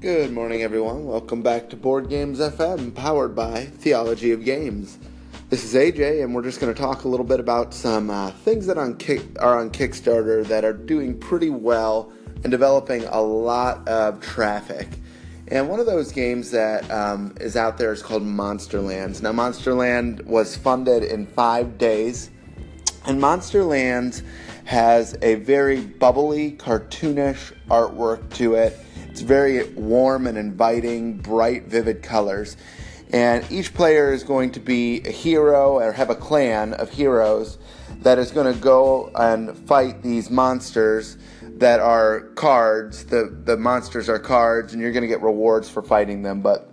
Good morning, everyone. Welcome back to Board Games FM, powered by Theology of Games. This is AJ, and we're just going to talk a little bit about some uh, things that on are on Kickstarter that are doing pretty well and developing a lot of traffic. And one of those games that um, is out there is called Monsterlands. Now, Monsterland was funded in five days, and Monsterlands has a very bubbly, cartoonish artwork to it it's very warm and inviting, bright, vivid colors. And each player is going to be a hero or have a clan of heroes that is going to go and fight these monsters that are cards. The, the monsters are cards, and you're going to get rewards for fighting them. But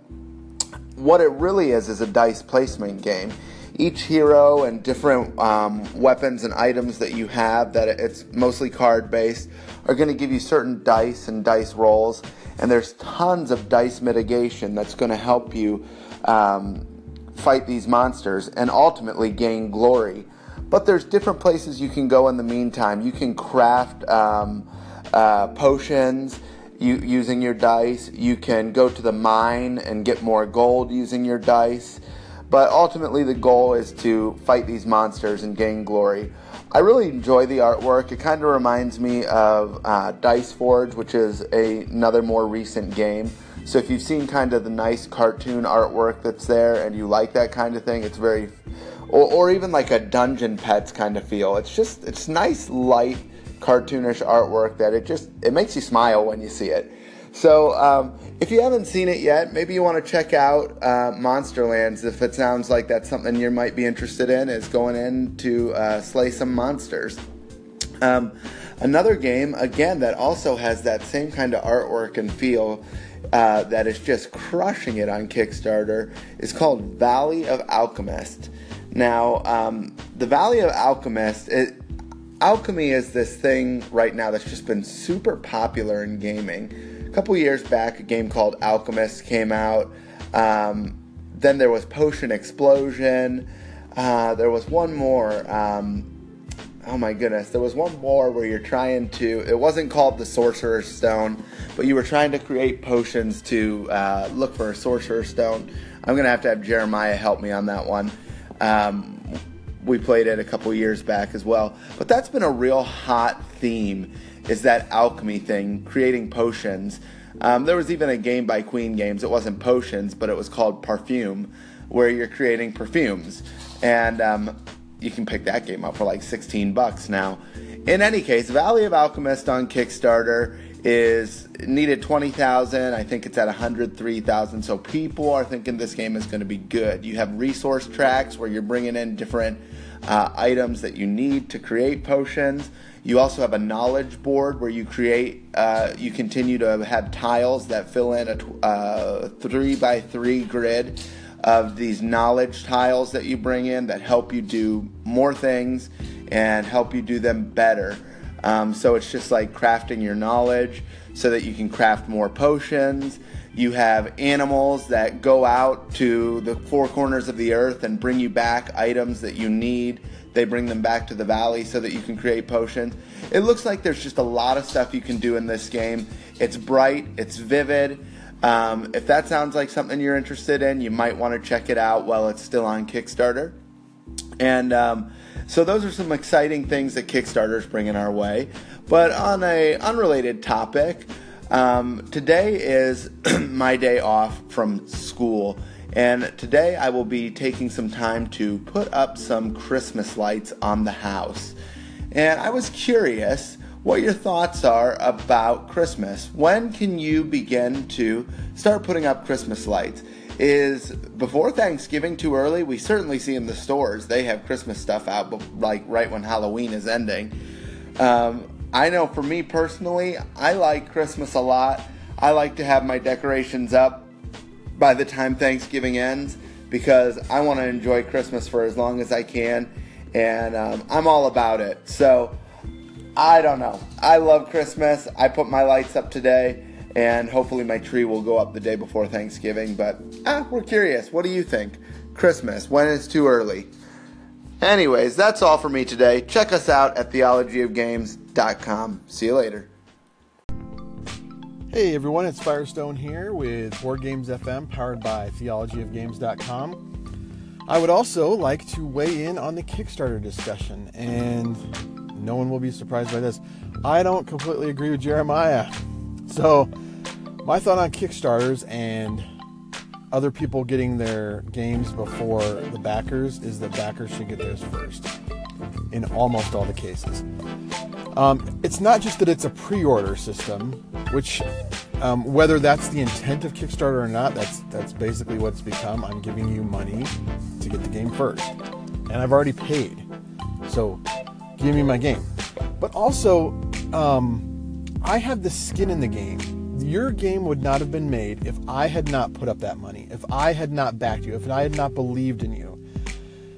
what it really is is a dice placement game. Each hero and different um, weapons and items that you have, that it's mostly card based, are going to give you certain dice and dice rolls. And there's tons of dice mitigation that's going to help you um, fight these monsters and ultimately gain glory. But there's different places you can go in the meantime. You can craft um, uh, potions you, using your dice. You can go to the mine and get more gold using your dice. But ultimately, the goal is to fight these monsters and gain glory. I really enjoy the artwork. It kind of reminds me of uh, Dice Forge, which is a, another more recent game. So if you've seen kind of the nice cartoon artwork that's there and you like that kind of thing, it's very, or, or even like a Dungeon Petz kind of feel. It's just it's nice, light, cartoonish artwork that it just it makes you smile when you see it. So um, if you haven't seen it yet, maybe you want to check out uh, Monsterlands. If it sounds like that's something you might be interested in, is going in to uh, slay some monsters. Um, another game, again, that also has that same kind of artwork and feel. Uh, that is just crushing it on Kickstarter is called Valley of Alchemist. Now, um, the Valley of Alchemist, it, alchemy is this thing right now that's just been super popular in gaming couple years back, a game called Alchemist came out. Um, then there was Potion Explosion. Uh, there was one more. Um, oh my goodness, there was one more where you're trying to. It wasn't called the Sorcerer's Stone, but you were trying to create potions to uh, look for a Sorcerer's Stone. I'm gonna have to have Jeremiah help me on that one. Um, we played it a couple years back as well, but that's been a real hot theme is that alchemy thing, creating potions. Um, there was even a game by Queen Games. It wasn't potions, but it was called Parfum, where you're creating perfumes, and um, you can pick that game up for like 16 bucks now. In any case, Valley of Alchemist on Kickstarter is needed 20,000. I think it's at 103,000. So people are thinking this game is going to be good. You have resource tracks where you're bringing in different uh, items that you need to create potions. You also have a knowledge board where you create, uh, you continue to have tiles that fill in a uh, three by three grid of these knowledge tiles that you bring in that help you do more things and help you do them better. Um, so it's just like crafting your knowledge so that you can craft more potions. You have animals that go out to the four corners of the earth and bring you back items that you need they bring them back to the valley so that you can create potions. It looks like there's just a lot of stuff you can do in this game. It's bright, it's vivid. Um, if that sounds like something you're interested in, you might want to check it out while it's still on Kickstarter. And um, so those are some exciting things that Kickstarter's bringing our way. But on a unrelated topic, um, today is my day off from school. And today I will be taking some time to put up some Christmas lights on the house. And I was curious what your thoughts are about Christmas. When can you begin to start putting up Christmas lights? Is before Thanksgiving too early? We certainly see in the stores they have Christmas stuff out, like right when Halloween is ending. Um, I know for me personally, I like Christmas a lot. I like to have my decorations up by the time Thanksgiving ends because I want to enjoy Christmas for as long as I can, and um, I'm all about it. So I don't know. I love Christmas. I put my lights up today, and hopefully my tree will go up the day before Thanksgiving. But ah, we're curious. What do you think? Christmas, when is too early? Anyways, that's all for me today. Check us out at See you later. Hey everyone, it's Firestone here with Board Games FM powered by theologyofgames.com. I would also like to weigh in on the Kickstarter discussion, and no one will be surprised by this. I don't completely agree with Jeremiah. So, my thought on Kickstarters and other people getting their games before the backers is that backers should get theirs first in almost all the cases. Um, it's not just that it's a pre-order system, which um, whether that's the intent of Kickstarter or not, that's that's basically what it's become. I'm giving you money to get the game first, and I've already paid, so give me my game. But also, um, I have the skin in the game. Your game would not have been made if I had not put up that money, if I had not backed you, if I had not believed in you.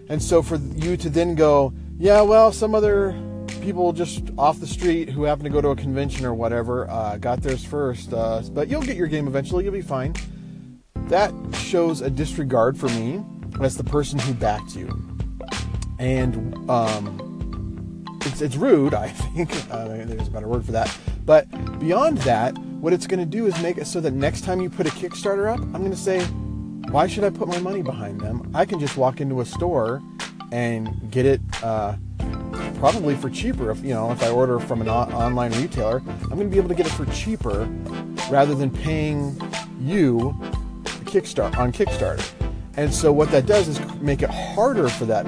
And so for you to then go, yeah, well, some other people just off the street who happen to go to a convention or whatever uh, got theirs first, uh, but you'll get your game eventually. You'll be fine. That shows a disregard for me as the person who backed you, and um, it's it's rude. I think uh, there's a better word for that. But beyond that, what it's going to do is make it so that next time you put a Kickstarter up, I'm going to say, why should I put my money behind them? I can just walk into a store and get it uh, probably for cheaper. If you know, if I order from an online retailer, I'm going to be able to get it for cheaper rather than paying you Kickstarter on Kickstarter. And so what that does is make it harder for that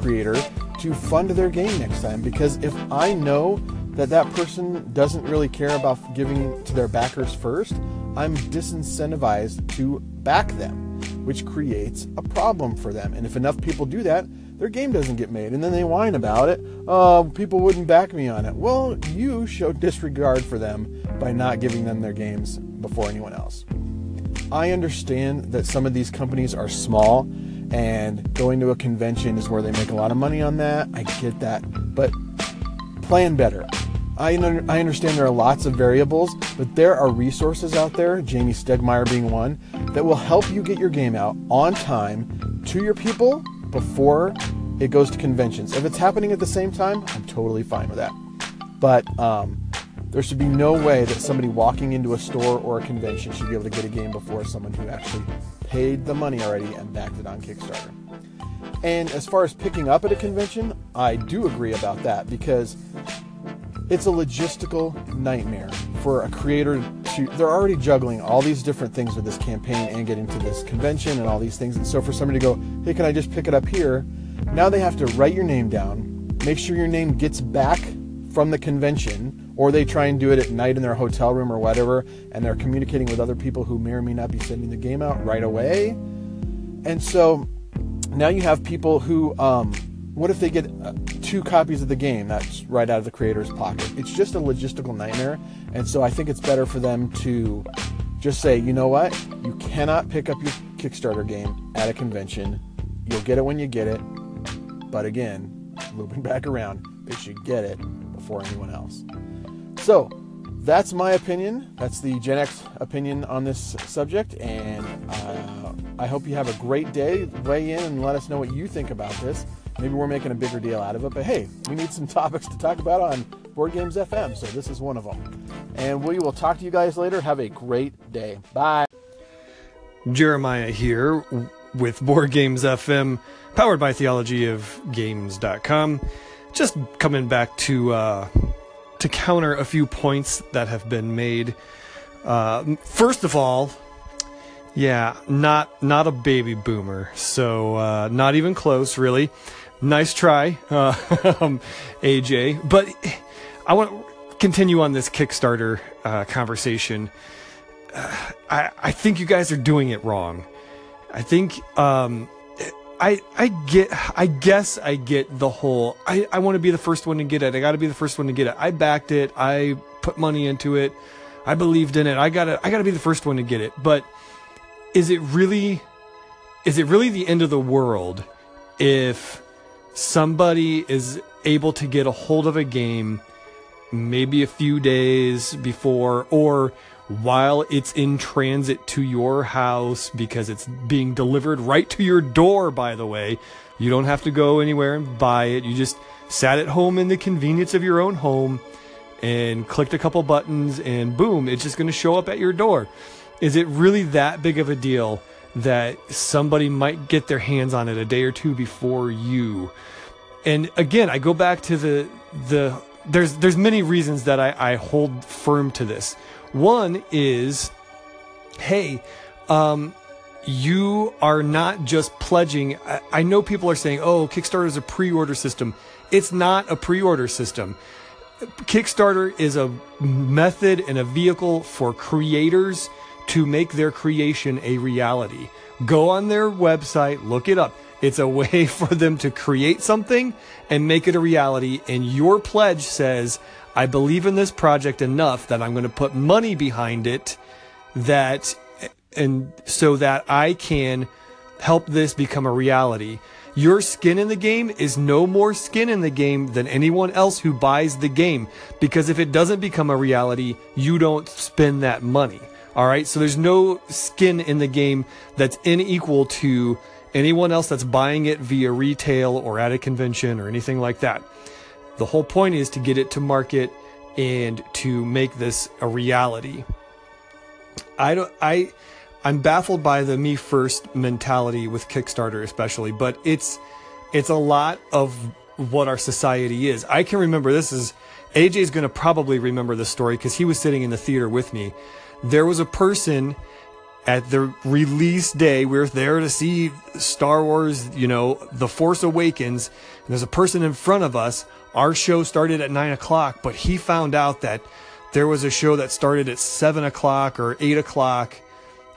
creator to fund their game next time because if I know that that person doesn't really care about giving to their backers first, I'm disincentivized to back them, which creates a problem for them. And if enough people do that, their game doesn't get made. And then they whine about it. Oh, people wouldn't back me on it. Well, you show disregard for them by not giving them their games before anyone else. I understand that some of these companies are small and going to a convention is where they make a lot of money on that. I get that. But plan better. I, I understand there are lots of variables, but there are resources out there, Jamie Stegmaier being one, that will help you get your game out on time to your people before it goes to conventions. If it's happening at the same time, I'm totally fine with that. But um, there should be no way that somebody walking into a store or a convention should be able to get a game before someone who actually paid the money already and backed it on Kickstarter. And as far as picking up at a convention, I do agree about that because it's a logistical nightmare for a creator to they're already juggling all these different things with this campaign and getting to this convention and all these things and so for somebody to go hey can i just pick it up here now they have to write your name down make sure your name gets back from the convention or they try and do it at night in their hotel room or whatever and they're communicating with other people who may or may not be sending the game out right away and so now you have people who um, what if they get uh, two copies of the game that's right out of the creator's pocket? It's just a logistical nightmare. And so I think it's better for them to just say, you know what? You cannot pick up your Kickstarter game at a convention. You'll get it when you get it. But again, looping back around, they should get it before anyone else. So that's my opinion. That's the Gen X opinion on this subject. And uh, I hope you have a great day. Weigh in and let us know what you think about this. Maybe we're making a bigger deal out of it, but hey, we need some topics to talk about on Board Games FM, so this is one of them. And we will talk to you guys later. Have a great day. Bye. Jeremiah here with Board Games FM, powered by theologyofgames.com. Just coming back to uh, to counter a few points that have been made. Uh, first of all, yeah, not not a baby boomer, so uh, not even close, really nice try, uh, AJ. Um, but I want to continue on this Kickstarter uh, conversation. Uh, I, I think you guys are doing it wrong. I think um, I I get I guess I get the whole I, I want to be the first one to get it. I got to be the first one to get it. I backed it. I put money into it. I believed in it. I got to I got to be the first one to get it. But is it really is it really the end of the world if somebody is able to get a hold of a game maybe a few days before or while it's in transit to your house because it's being delivered right to your door by the way you don't have to go anywhere and buy it you just sat at home in the convenience of your own home and clicked a couple buttons and boom, it's just going to show up at your door. Is it really that big of a deal that somebody might get their hands on it a day or two before you? And again, I go back to the the there's there's many reasons that I, I hold firm to this. One is, hey, um, you are not just pledging. I, I know people are saying, oh, Kickstarter is a pre-order system. It's not a pre-order system. Kickstarter is a method and a vehicle for creators to make their creation a reality. Go on their website, look it up. It's a way for them to create something and make it a reality. And your pledge says, I believe in this project enough that I'm going to put money behind it that, and so that I can help this become a reality. Your skin in the game is no more skin in the game than anyone else who buys the game. Because if it doesn't become a reality, you don't spend that money. All right. So there's no skin in the game that's unequal to anyone else that's buying it via retail or at a convention or anything like that. The whole point is to get it to market and to make this a reality. I don't I I'm baffled by the me first mentality with Kickstarter especially, but it's it's a lot of what our society is. I can remember this is AJ's going to probably remember this story cuz he was sitting in the theater with me. There was a person at the release day, we are there to see Star Wars, you know, The Force Awakens. And there's a person in front of us. Our show started at nine o'clock, but he found out that there was a show that started at seven o'clock or eight o'clock.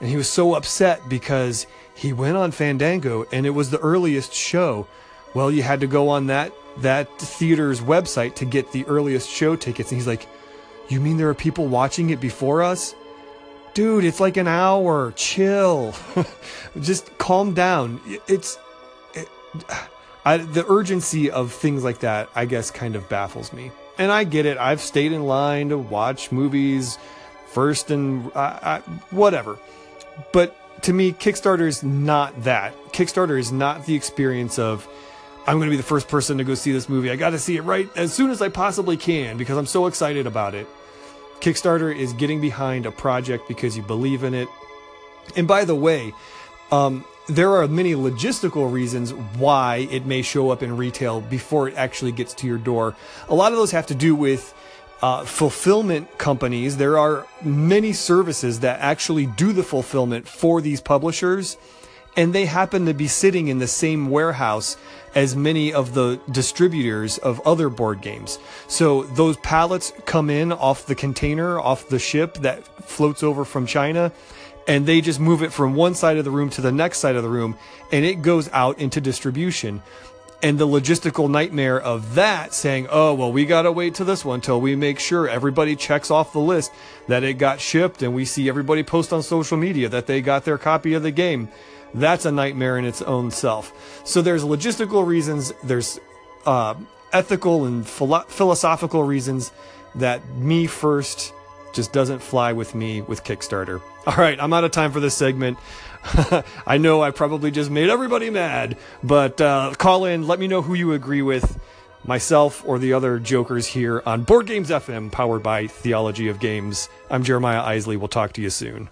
And he was so upset because he went on Fandango and it was the earliest show. Well, you had to go on that, that theater's website to get the earliest show tickets. And he's like, You mean there are people watching it before us? Dude, it's like an hour. Chill. Just calm down. It's it, I, the urgency of things like that, I guess, kind of baffles me. And I get it. I've stayed in line to watch movies first and uh, whatever. But to me, Kickstarter is not that. Kickstarter is not the experience of I'm going to be the first person to go see this movie. I got to see it right as soon as I possibly can because I'm so excited about it. Kickstarter is getting behind a project because you believe in it. And by the way, um, there are many logistical reasons why it may show up in retail before it actually gets to your door. A lot of those have to do with uh, fulfillment companies. There are many services that actually do the fulfillment for these publishers and they happen to be sitting in the same warehouse as many of the distributors of other board games. So those pallets come in off the container, off the ship that floats over from China, and they just move it from one side of the room to the next side of the room, and it goes out into distribution. And the logistical nightmare of that saying, oh, well, we got to wait to this one till we make sure everybody checks off the list that it got shipped and we see everybody post on social media that they got their copy of the game that's a nightmare in its own self. So there's logistical reasons, there's uh, ethical and philo- philosophical reasons that me first just doesn't fly with me with Kickstarter. All right, I'm out of time for this segment. I know I probably just made everybody mad, but uh, call in, let me know who you agree with, myself or the other jokers here on Board Games FM, powered by Theology of Games. I'm Jeremiah Isley. We'll talk to you soon.